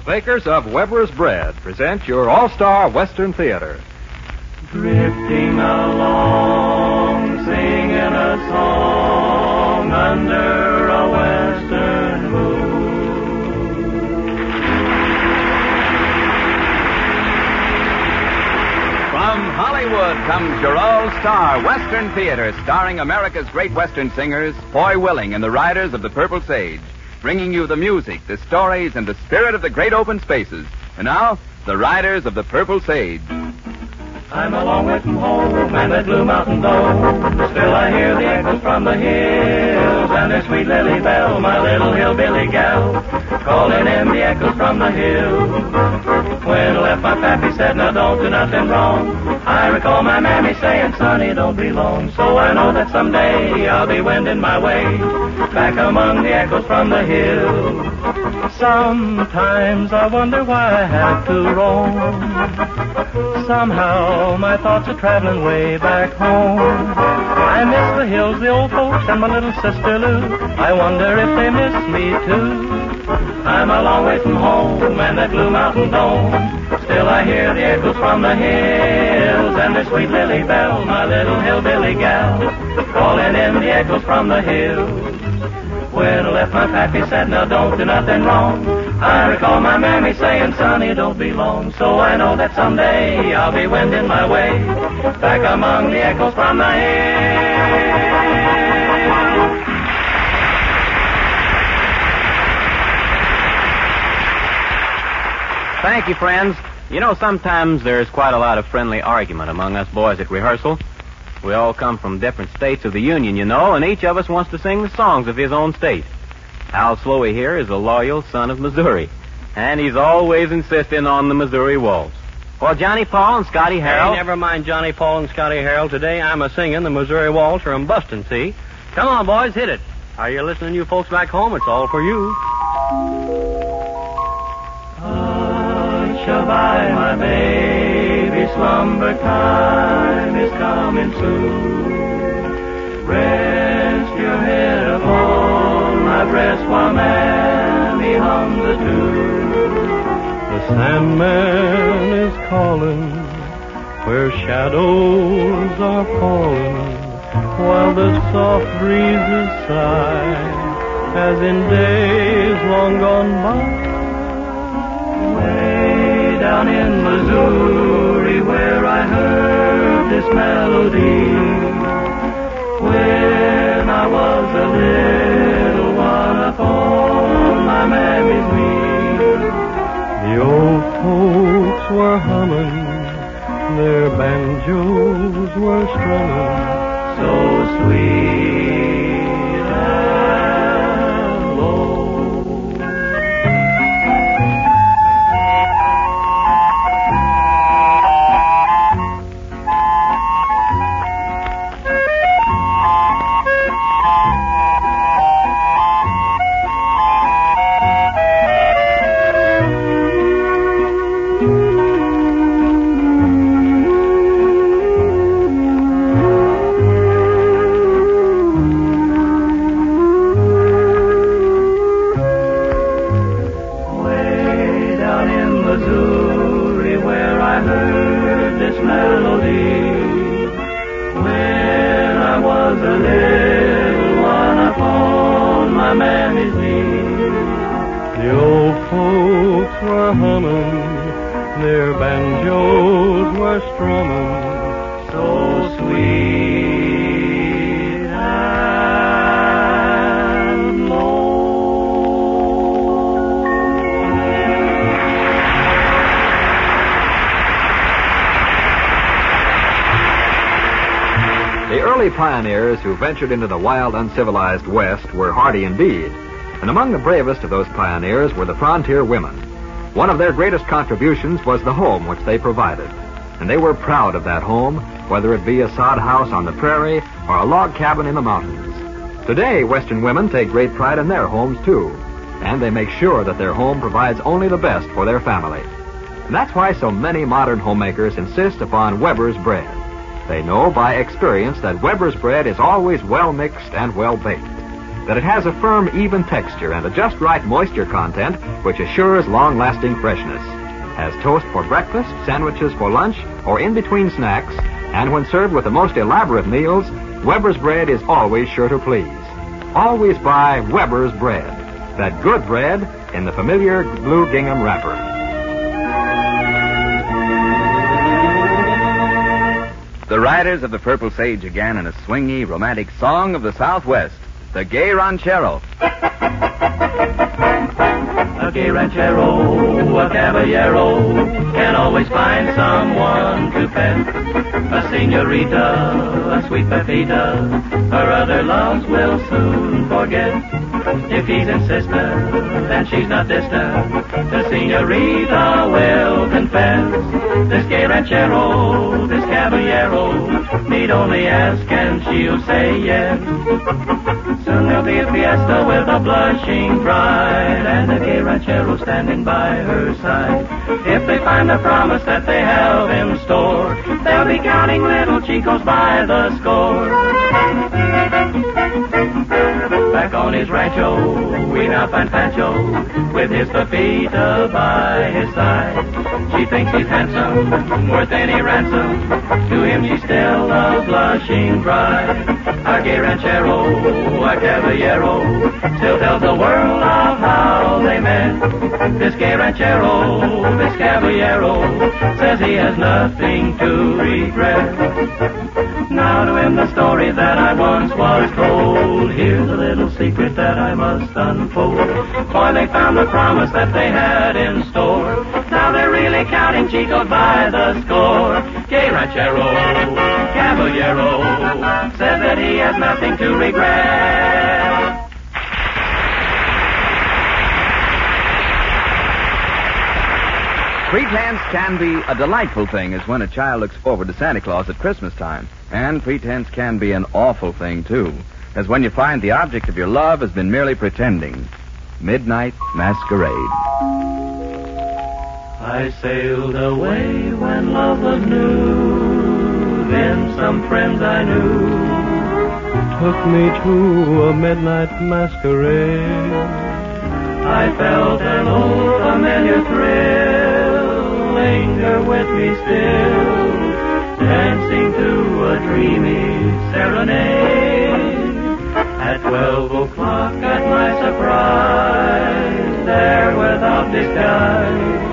The bakers of Weber's Bread present your all-star Western Theater. Drifting along, singing a song under a western moon. From Hollywood comes your all-star Western Theater, starring America's great Western singers, Foy Willing and the Riders of the Purple Sage, bringing you the music, the stories, and the spirit of the great open spaces. And now, the Riders of the Purple Sage. I'm a long way from home and that blue mountain dome. Still I hear the echoes from the hills and their sweet Lily Bell, my little hillbilly gal, calling in the echoes from the hills. When I left my pappy said, now don't do nothing wrong. I recall my mammy saying, sonny, don't be long. So I know that someday I'll be wending my way back among the echoes from the hills. Sometimes I wonder why I have to roam. Somehow my thoughts are traveling way back home. I miss the hills, the old folks, and my little sister Lou. I wonder if they miss me too. I'm a long way from home and that blue mountain dome. Still I hear the echoes from the hills and the sweet Lily Bell, my little hillbilly gal, calling in the echoes from the hills. When I left my pappy said, now don't do nothing wrong. I recall my mammy saying, sonny, don't be long. So I know that someday I'll be wending my way back among the echoes from the hills. Thank you, friends. You know, sometimes there's quite a lot of friendly argument among us boys at rehearsal. We all come from different states of the Union, you know, and each of us wants to sing the songs of his own state. Al Sloey here is a loyal son of Missouri, and he's always insisting on the Missouri waltz. Well, Johnny Paul and Scotty Harrell. Hey, never mind Johnny Paul and Scotty Harrell. Today I'm a singing the Missouri Waltz from Buston, see? Come on, boys, hit it. Are you listening, you folks back home? It's all for you. Shabbai, my baby, slumber time is coming soon. Rest your head upon my breast while mammy hums a tune. The Sandman is calling where shadows are falling while the soft breezes sigh as in days long gone by. Down in Missouri where I heard this melody when I was a little one upon my mammy's knee. The old folks were humming, their banjos were strumming. so sweet ventured into the wild, uncivilized West were hardy indeed. And among the bravest of those pioneers were the frontier women. One of their greatest contributions was the home which they provided. And they were proud of that home, whether it be a sod house on the prairie or a log cabin in the mountains. Today, Western women take great pride in their homes, too. And they make sure that their home provides only the best for their family. And that's why so many modern homemakers insist upon Weber's bread. They know by experience that Weber's bread is always well mixed and well baked. that it has a firm, even texture and a just right moisture content which assures long-lasting freshness. As toast for breakfast, sandwiches for lunch, or in between snacks, and when served with the most elaborate meals, Weber's bread is always sure to please. Always buy Weber's bread. That good bread in the familiar blue gingham wrapper. Riders of the Purple Sage again in a swingy, romantic song of the Southwest, the Gay Ranchero. A gay ranchero, a caballero, can always find someone to pet. A senorita, a sweet pepita, her other loves will soon forget. If he's insistent then she's not distant, the senorita will confess. This gay ranchero, this caballero, need only ask and she'll say yes. There'll be a fiesta with a blushing bride and a gay ranchero standing by her side. If they find the promise that they have in store, they'll be counting little chicos by the score. Back on his rancho, we now find Pancho with his Pepita by his side. She thinks he's handsome, worth any ransom. To him she's still a blushing bride. A gay ranchero, a caballero, still tells the world of how they met. This gay ranchero, this caballero, says he has nothing to regret. Now to him the story that I once was told. Here's a little secret that I must unfold. For they found the promise that they had in store. Really counting chicos by the score. Gay ranchero, caballero, says that he has nothing to regret. Pretense can be a delightful thing as when a child looks forward to Santa Claus at Christmas time. And pretense can be an awful thing, too, as when you find the object of your love has been merely pretending. Midnight Masquerade. I sailed away when love was new. Then some friends I knew took me to a midnight masquerade. I felt an old familiar thrill linger with me still, dancing to a dreamy serenade. At twelve o'clock at my surprise, there without disguise,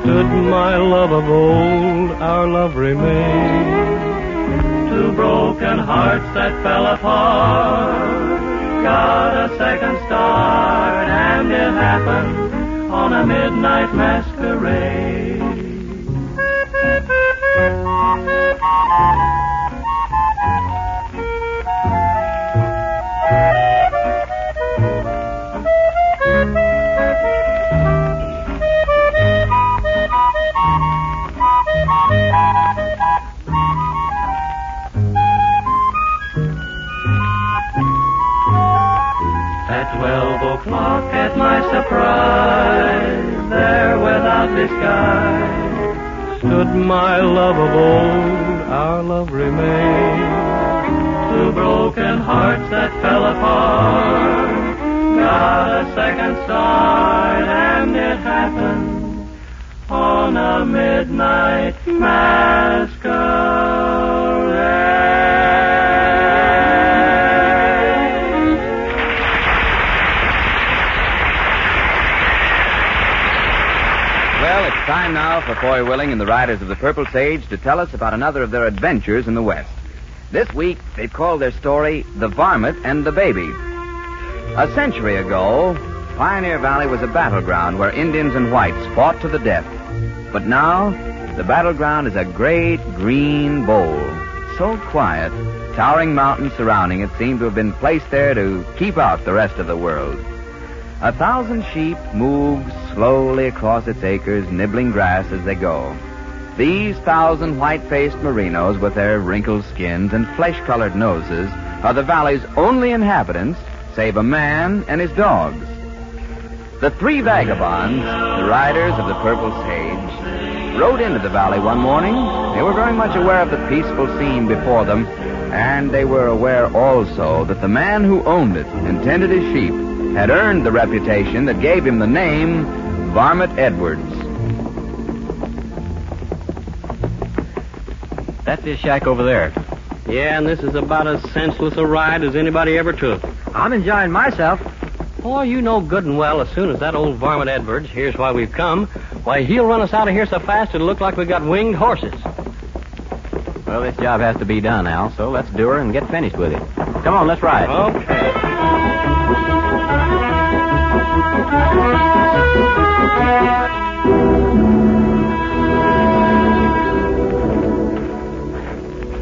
stood my love of old, our love remained. Two broken hearts that fell apart, got a second start, and it happened on a midnight masquerade. O'clock at my surprise, there without disguise, stood my love of old, our love remained. Two broken hearts that fell apart, got a second start, and it happened on a midnight masquerade. Foy Willing and the Riders of the Purple Sage to tell us about another of their adventures in the West. This week, they've called their story The Varmint and the Baby. A century ago, Pioneer Valley was a battleground where Indians and whites fought to the death. But now, the battleground is a great green bowl. So quiet, towering mountains surrounding it seem to have been placed there to keep out the rest of the world. A thousand sheep move slowly across its acres, nibbling grass as they go. These thousand white-faced merinos with their wrinkled skins and flesh-colored noses are the valley's only inhabitants, save a man and his dogs. The three vagabonds, the riders of the Purple Sage, rode into the valley one morning. They were very much aware of the peaceful scene before them, And they were aware also that the man who owned it and tended his sheep had earned the reputation that gave him the name Varmint Edwards. That's his shack over there. Yeah, and this is about as senseless a ride as anybody ever took. I'm enjoying myself. Boy, you know good and well as soon as that old varmint Edwards hears why we've come, why he'll run us out of here so fast it'll look like we got winged horses. Well, this job has to be done, Al, so let's do her and get finished with it. Come on, let's ride. Okay.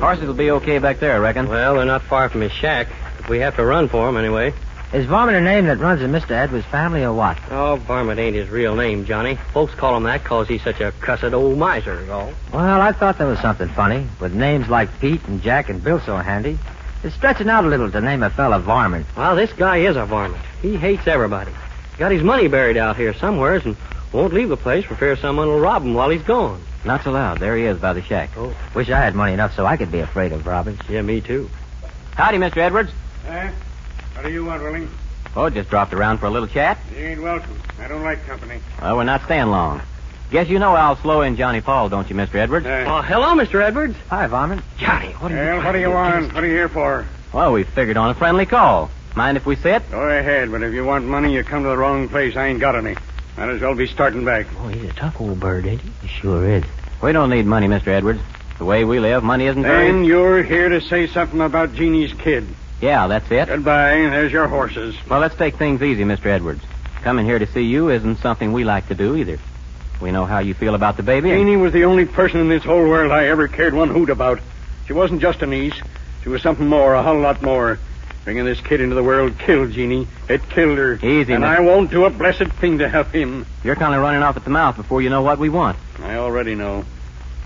Horses will be okay back there, I reckon. Well, they're not far from his shack. We have to run for 'em anyway. Is Varmint a name that runs in Mr. Edwards' family or what? Oh, Varmint ain't his real name, Johnny. Folks call him that 'cause he's such a cussed old miser, is all. Well, I thought there was something funny. With names like Pete and Jack and Bill so handy. It's stretching out a little to name a fella Varmint. Well, this guy is a varmint. He hates everybody. Got his money buried out here somewheres and won't leave the place for fear someone will rob him while he's gone. Not so loud. There he is by the shack. Oh, Wish I had money enough so I could be afraid of robbers. yeah, me too. Howdy, Mr. Edwards. Eh? What do you want, Willing? Oh, just dropped around for a little chat. You ain't welcome. I don't like company. Well, we're not staying long. Guess you know Al Slow and Johnny Paul, don't you, Mr. Edwards? Eh? Oh, hello, Mr. Edwards. Hi, Varmint. Johnny, what are you... well, what do you want? What are you here for? Well, we figured on a friendly call. Mind if we sit? Go ahead, but if you want money, you come to the wrong place. I ain't got any. Might as well be starting back. Oh, he's a tough old bird, ain't he? He sure is. We don't need money, Mr. Edwards. The way we live, money isn't very... Then you're here to say something about Jeannie's kid. Yeah, that's it. Goodbye. There's your horses. Well, let's take things easy, Mr. Edwards. Coming here to see you isn't something we like to do either. We know how you feel about the baby. and- Jeannie was the only person in this whole world I ever cared one hoot about. She wasn't just a niece. She was something more, a whole lot more. Bringing this kid into the world killed Jeannie. It killed her. Easy, And. I won't do a blessed thing to help him. You're kind of running off at the mouth before you know what we want. I already know.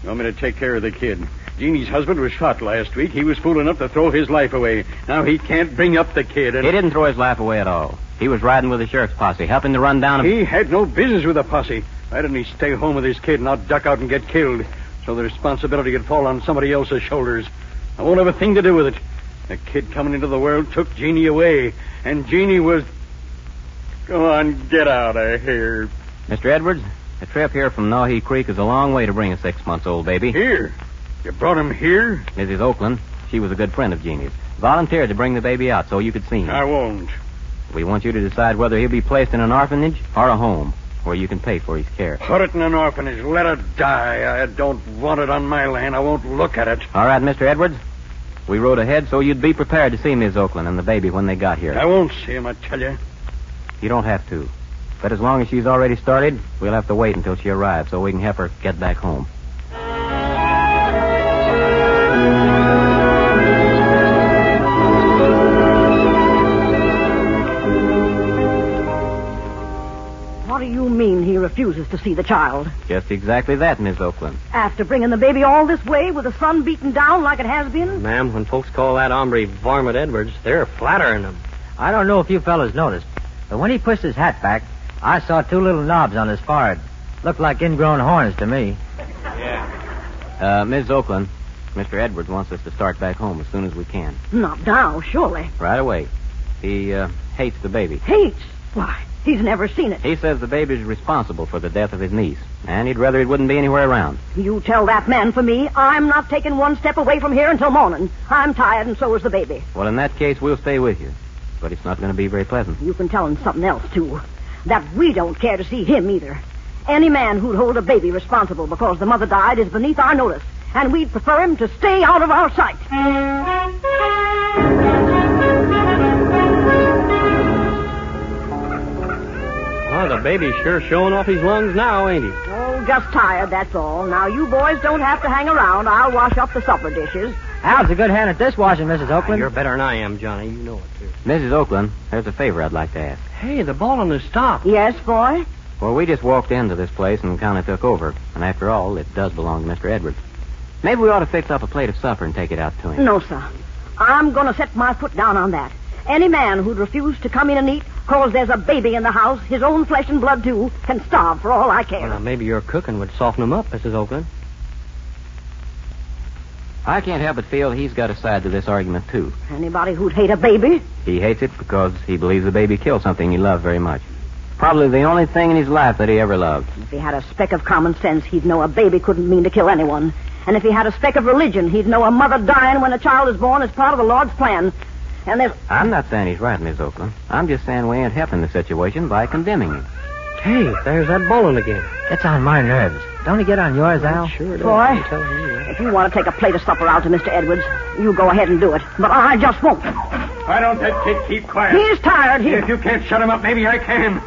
You want me to take care of the kid? Jeannie's husband was shot last week. He was fool enough to throw his life away. Now he can't bring up the kid. And He didn't throw his life away at all. He was riding with the sheriff's posse, helping to run down a... He had no business with a posse. Why didn't he stay home with his kid, and not duck out and get killed? So the responsibility could fall on somebody else's shoulders. I won't have a thing to do with it. The kid coming into the world took Jeannie away, and Jeannie was. Go on, get out of here. Mr. Edwards, the trip here from Nahi Creek is a long way to bring a six-months-old baby. Here? You brought him here? Mrs. Oakland, she was a good friend of Jeannie's, volunteered to bring the baby out so you could see him. I won't. We want you to decide whether he'll be placed in an orphanage or a home where you can pay for his care. Put it in an orphanage. Let it die. I don't want it on my land. I won't look at it. All right, Mr. Edwards. We rode ahead so you'd be prepared to see Miss Oakland and the baby when they got here. I won't see him, I tell you. You don't have to. But as long as she's already started, we'll have to wait until she arrives so we can have her get back home. Refuses to see the child? Just exactly that, Miss Oakland. After bringing the baby all this way with the sun beaten down like it has been? Ma'am, when folks call that hombre Varmint Edwards, they're flattering him. I don't know if you fellas noticed, but when he pushed his hat back, I saw two little knobs on his forehead. Looked like ingrown horns to me. Yeah. Uh, Miss Oakland, Mr. Edwards wants us to start back home as soon as we can. Not now, surely. Right away. He, uh, hates the baby. Hates? Why, he's never seen it. He says the baby's responsible for the death of his niece, and he'd rather it wouldn't be anywhere around. You tell that man for me, I'm not taking one step away from here until morning. I'm tired, and so is the baby. Well, in that case, we'll stay with you. But it's not going to be very pleasant. You can tell him something else, too. That we don't care to see him either. Any man who'd hold a baby responsible because the mother died is beneath our notice, and we'd prefer him to stay out of our sight. Oh, the baby's sure showing off his lungs now, ain't he? Oh, just tired, that's all. Now, you boys don't have to hang around. I'll wash up the supper dishes. Al's a good hand at this washing, Mrs. Ah, Oakland. You're better than I am, Johnny. You know it, too. Mrs. Oakland, there's a favor I'd like to ask. Hey, the ball on the stop. Yes, boy? Well, we just walked into this place and kind of took over. And after all, it does belong to Mr. Edwards. Maybe we ought to fix up a plate of supper and take it out to him. No, sir. I'm going to set my foot down on that. Any man who'd refuse to come in and eat cause there's a baby in the house, his own flesh and blood, too, can starve for all I care. Well, now, maybe your cooking would soften him up, Mrs. Oakland. I can't help but feel he's got a side to this argument, too. Anybody who'd hate a baby? He hates it because he believes the baby killed something he loved very much. Probably the only thing in his life that he ever loved. If he had a speck of common sense, he'd know a baby couldn't mean to kill anyone. And if he had a speck of religion, he'd know a mother dying when a child is born is part of the Lord's plan. And there's. I'm not saying he's right, Miss Oakland. I'm just saying we ain't helping the situation by condemning him. Hey, there's that bowling again. It's on my nerves. Don't he get on yours, Al? Sure does. Boy. I'm telling you. If you want to take a plate of supper out to Mr. Edwards, you go ahead and do it. But I just won't. Why don't that kid keep quiet? He's tired. He... If you can't shut him up, maybe I can.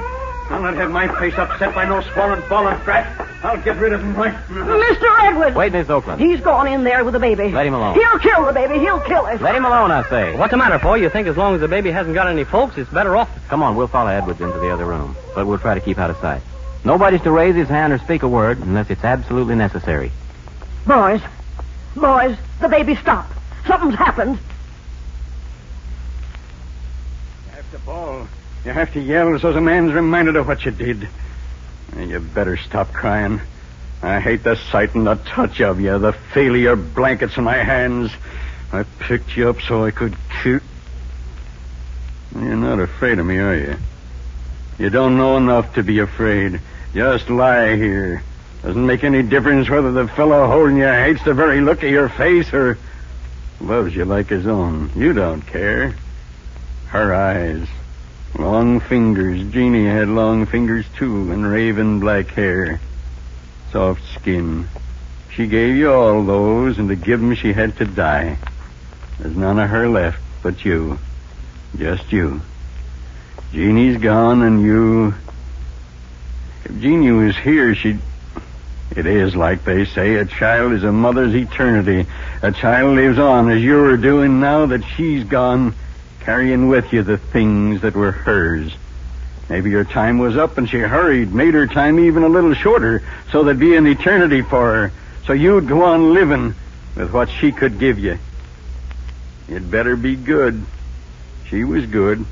I'll not have my face upset by no swollen ballin' brat. I'll get rid of him right now. Mr. Edwards! Wait, Miss Oakland. He's gone in there with the baby. Let him alone. He'll kill the baby. He'll kill it. Let him alone, I say. What's the matter, boy? You think as long as the baby hasn't got any folks, it's better off? Come on, we'll follow Edwards into the other room. But we'll try to keep out of sight. Nobody's to raise his hand or speak a word unless it's absolutely necessary. Boys, boys, the baby stopped. Something's happened. You have to bawl. You have to yell so the man's reminded of what you did. You better stop crying. I hate the sight and the touch of you, the feel of your blankets in my hands. I picked you up so I could kill. You're not afraid of me, are you? You don't know enough to be afraid. Just lie here. Doesn't make any difference whether the fellow holding you hates the very look of your face or loves you like his own. You don't care. Her eyes. Long fingers. Jeannie had long fingers, too, and raven black hair. Soft skin. She gave you all those, and to give 'em she had to die. There's none of her left but you. Just you. Jeannie's gone, and you. If Jeannie was here, she'd. It is like they say a child is a mother's eternity. A child lives on as you're doing now that she's gone, carrying with you the things that were hers. Maybe your time was up and she hurried, made her time even a little shorter, so there'd be an eternity for her, so you'd go on living with what she could give you. You'd better be good. She was good.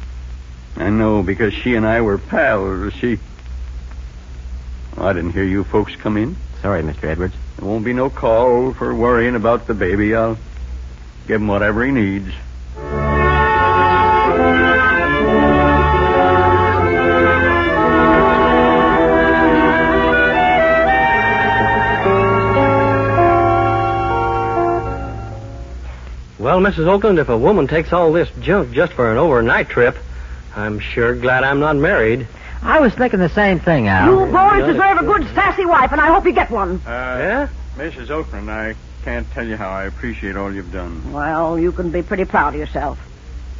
I know because she and I were pals. She. Oh, I didn't hear you folks come in. Sorry, Mr. Edwards. There won't be no call for worrying about the baby. I'll give him whatever he needs. Well, Mrs. Oakland, if a woman takes all this junk just for an overnight trip, I'm sure glad I'm not married. I was thinking the same thing, Al. You boys deserve a good sassy wife, and I hope you get one. Uh, Yeah? Mrs. Oakland, I can't tell you how I appreciate all you've done. Well, you can be pretty proud of yourself.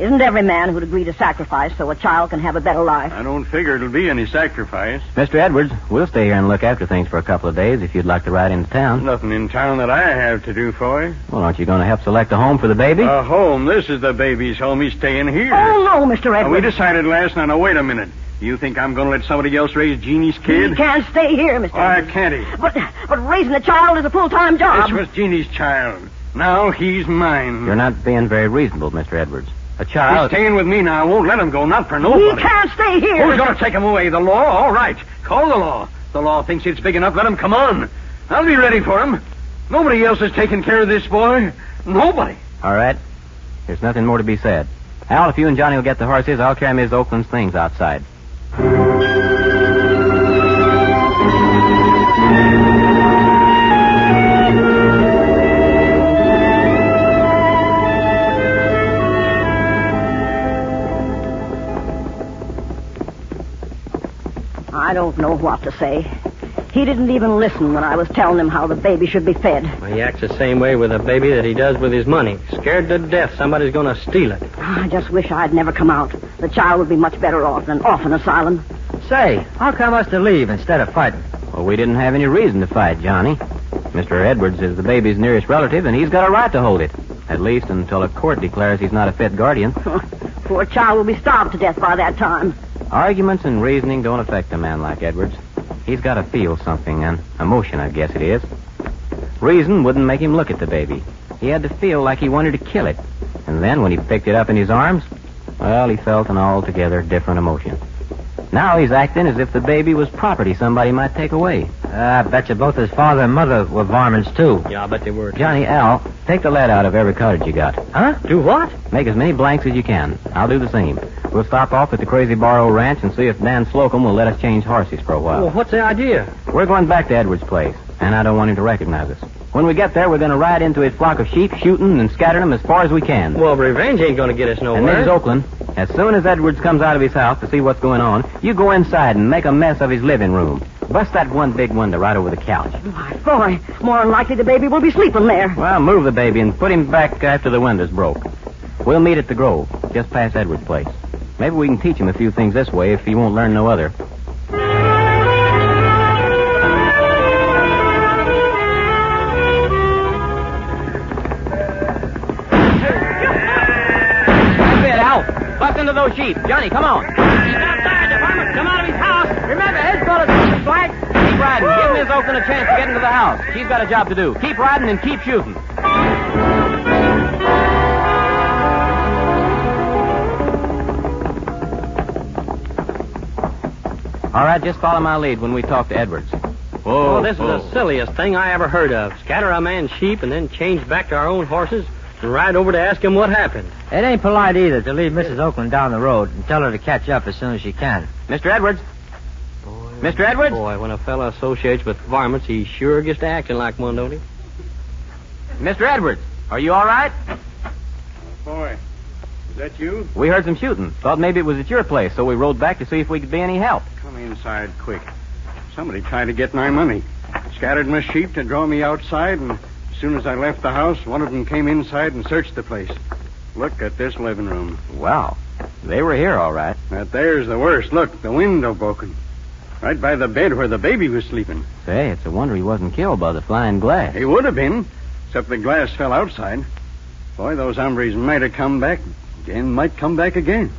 Isn't every man who'd agree to sacrifice so a child can have a better life? I don't figure it'll be any sacrifice. Mr. Edwards, we'll stay here and look after things for a couple of days if you'd like to ride into town. Nothing in town that I have to do for you. Well, aren't you going to help select a home for the baby? A home. This is the baby's home. He's staying here. Oh, no, Mr. Now, we decided last night. Now, wait a minute. You think I'm going to let somebody else raise Jeannie's kid? He can't stay here, Mr. Why Edwards. can't he? But, but raising a child is a full-time job. This was Jeannie's child. Now he's mine. You're not being very reasonable, Mr. Edwards. A child. He's staying with me now. I won't let him go. Not for nobody. He can't stay here. Who's going to take him away? The law? All right. Call the law. The law thinks it's big enough. Let him come on. I'll be ready for him. Nobody else is taking care of this boy. Nobody. All right. There's nothing more to be said. Al, if you and Johnny will get the horses, I'll carry Miss Oakland's things outside. I don't know what to say. He didn't even listen when I was telling him how the baby should be fed. Well, he acts the same way with a baby that he does with his money. Scared to death somebody's going to steal it. Ah, I just wish I'd never come out. The child would be much better off than off an asylum. Say, how come us to leave instead of fighting? Well, we didn't have any reason to fight, Johnny. Mr. Edwards is the baby's nearest relative, and he's got a right to hold it. At least until a court declares he's not a fit guardian. Poor child will be starved to death by that time. Arguments and reasoning don't affect a man like Edwards. He's got to feel something, an emotion, I guess it is. Reason wouldn't make him look at the baby. He had to feel like he wanted to kill it. And then when he picked it up in his arms, well, he felt an altogether different emotion. Now he's acting as if the baby was property somebody might take away. Uh, I bet you both his father and mother were varmints, too. Yeah, I bet they were. Johnny, Al, take the lead out of every cottage you got. Huh? Do what? Make as many blanks as you can. I'll do the same. We'll stop off at the Crazy Barrow Ranch and see if Dan Slocum will let us change horses for a while. Well, what's the idea? We're going back to Edwards' place, and I don't want him to recognize us. When we get there, we're going to ride into his flock of sheep, shooting and scattering them as far as we can. Well, revenge ain't going to get us nowhere. and nowhere. Mrs. Oakland, as soon as Edwards comes out of his house to see what's going on, you go inside and make a mess of his living room. Bust that one big window right over the couch. Why, boy, more than likely the baby will be sleeping there. Well, move the baby and put him back after the window's broke. We'll meet at the Grove, just past Edwards' place. Maybe we can teach him a few things this way if he won't learn no other. Bust into those sheep. Johnny, come on. He's outside. The farmer's come out of his house. Remember, his fellas Mr. Flag. Keep riding. Give Miss Oakland a chance to get into the house. She's got a job to do. Keep riding and keep shooting. All right, just follow my lead when we talk to Edwards. Whoa, Oh, this is the silliest thing I ever heard of. Scatter a man's sheep and then change back to our own horses and ride over to ask him what happened. It ain't polite either to leave Mrs. Oakland down the road and tell her to catch up as soon as she can. Mr. Edwards. Boy, Mr. Edwards? Boy, when a fella associates with varmints, he sure gets to acting like one, don't he? Mr. Edwards, are you all right? Boy, is that you? We heard some shooting. Thought maybe it was at your place, so we rode back to see if we could be any help. Come inside quick. Somebody tried to get my money. Scattered my sheep to draw me outside, and as soon as I left the house, one of them came inside and searched the place. Look at this living room. Wow. They were here, all right. That there's the worst. Look, the window broken. Right by the bed where the baby was sleeping. Say, it's a wonder he wasn't killed by the flying glass. He would have been, except the glass fell outside. Boy, those hombres might have come back and might come back again.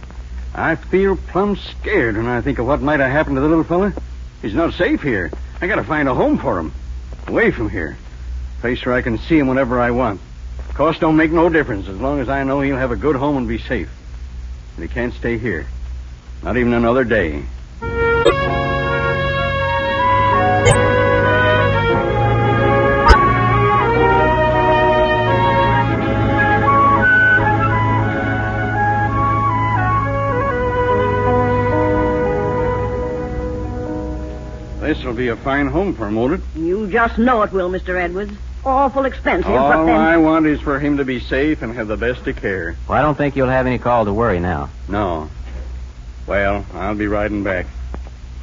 I feel plumb scared when I think of what might have happened to the little fella. He's not safe here. I gotta find a home for him. Away from here. A place where I can see him whenever I want. Cost don't make no difference as long as I know he'll have a good home and be safe. And he can't stay here. Not even another day. This'll be a fine home for him, won't it? You just know it will, Mr. Edwards. Awful expensive, but All then... I want is for him to be safe and have the best of care. Well, I don't think you'll have any call to worry now. No. Well, I'll be riding back.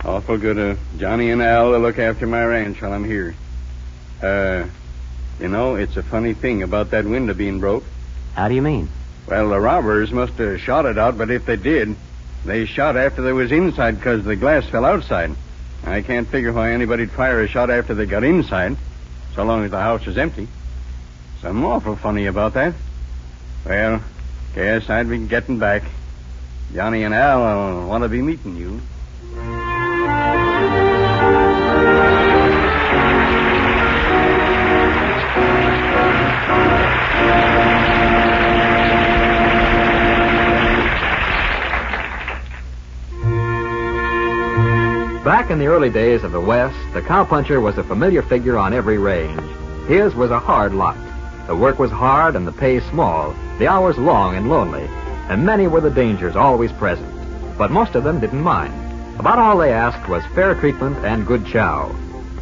Awful good of Johnny and Al to look after my ranch while I'm here. Uh, you know, it's a funny thing about that window being broke. How do you mean? Well, the robbers must have shot it out, but if they did, they shot after they was inside because the glass fell outside. I can't figure why anybody'd fire a shot after they got inside, so long as the house is empty. Something awful funny about that. Well, guess I'd be getting back. Johnny and Al will want to be meeting you. Back in the early days of the West, the cowpuncher was a familiar figure on every range. His was a hard lot. The work was hard and the pay small, the hours long and lonely, and many were the dangers always present. But most of them didn't mind. About all they asked was fair treatment and good chow.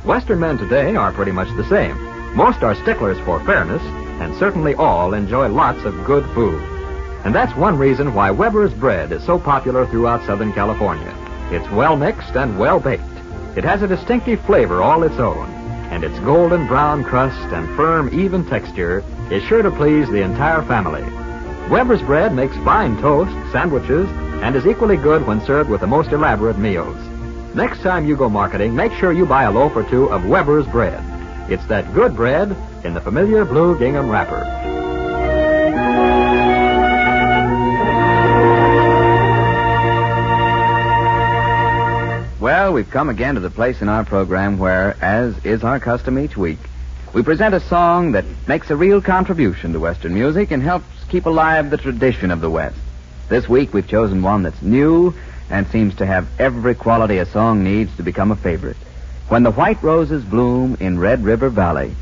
Western men today are pretty much the same. Most are sticklers for fairness, and certainly all enjoy lots of good food. And that's one reason why Weber's bread is so popular throughout Southern California. It's well mixed and well baked. It has a distinctive flavor all its own, and its golden brown crust and firm, even texture is sure to please the entire family. Weber's bread makes fine toast, sandwiches, and is equally good when served with the most elaborate meals. Next time you go marketing, make sure you buy a loaf or two of Weber's bread. It's that good bread in the familiar blue gingham wrapper. We've come again to the place in our program where, as is our custom each week, we present a song that makes a real contribution to Western music and helps keep alive the tradition of the West. This week we've chosen one that's new and seems to have every quality a song needs to become a favorite. When the White Roses Bloom in Red River Valley.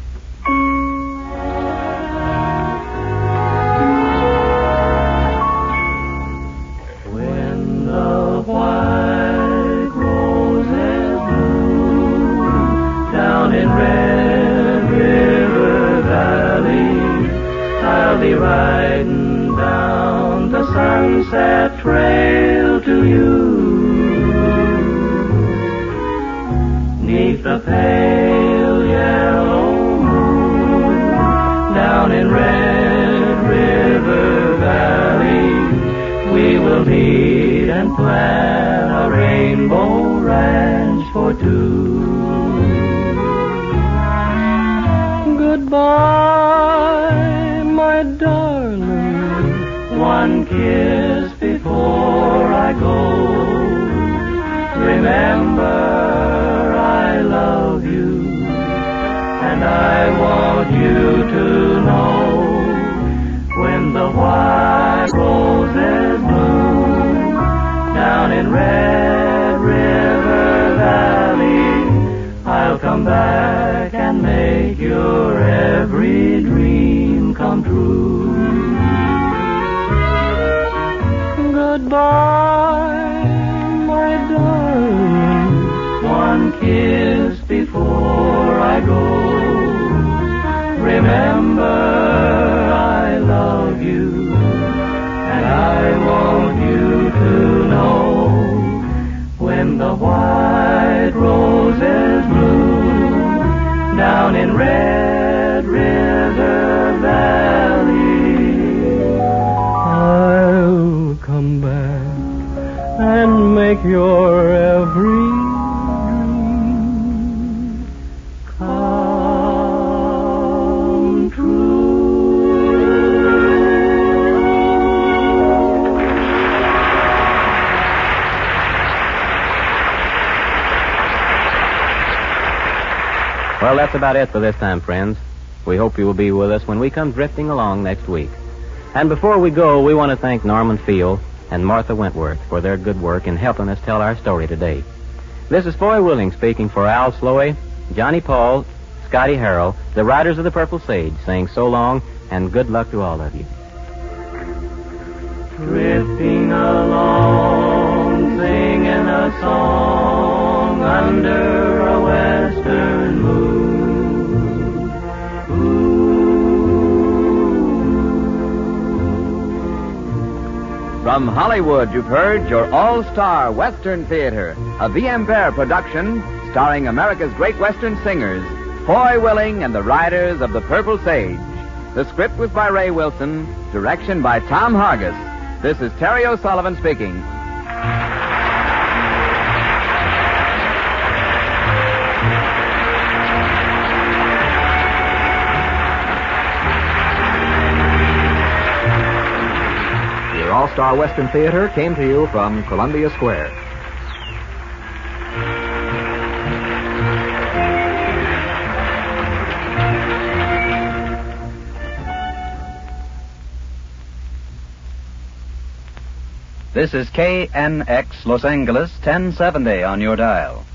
That's about it for this time, friends. We hope you will be with us when we come drifting along next week. And before we go, we want to thank Norman Field and Martha Wentworth for their good work in helping us tell our story today. This is Foy Willing speaking for Al Sloey, Johnny Paul, Scotty Harrell, the Riders of the Purple Sage, saying so long and good luck to all of you. Drifting along, singing a song under a western moon. From Hollywood, you've heard your all star Western Theater, a V.M. Bear production starring America's great Western singers, Foy Willing and the Riders of the Purple Sage. The script was by Ray Wilson, direction by Tom Hargis. This is Terry O'Sullivan speaking. Star Western Theater came to you from Columbia Square. This is KNX Los Angeles 1070 on your dial.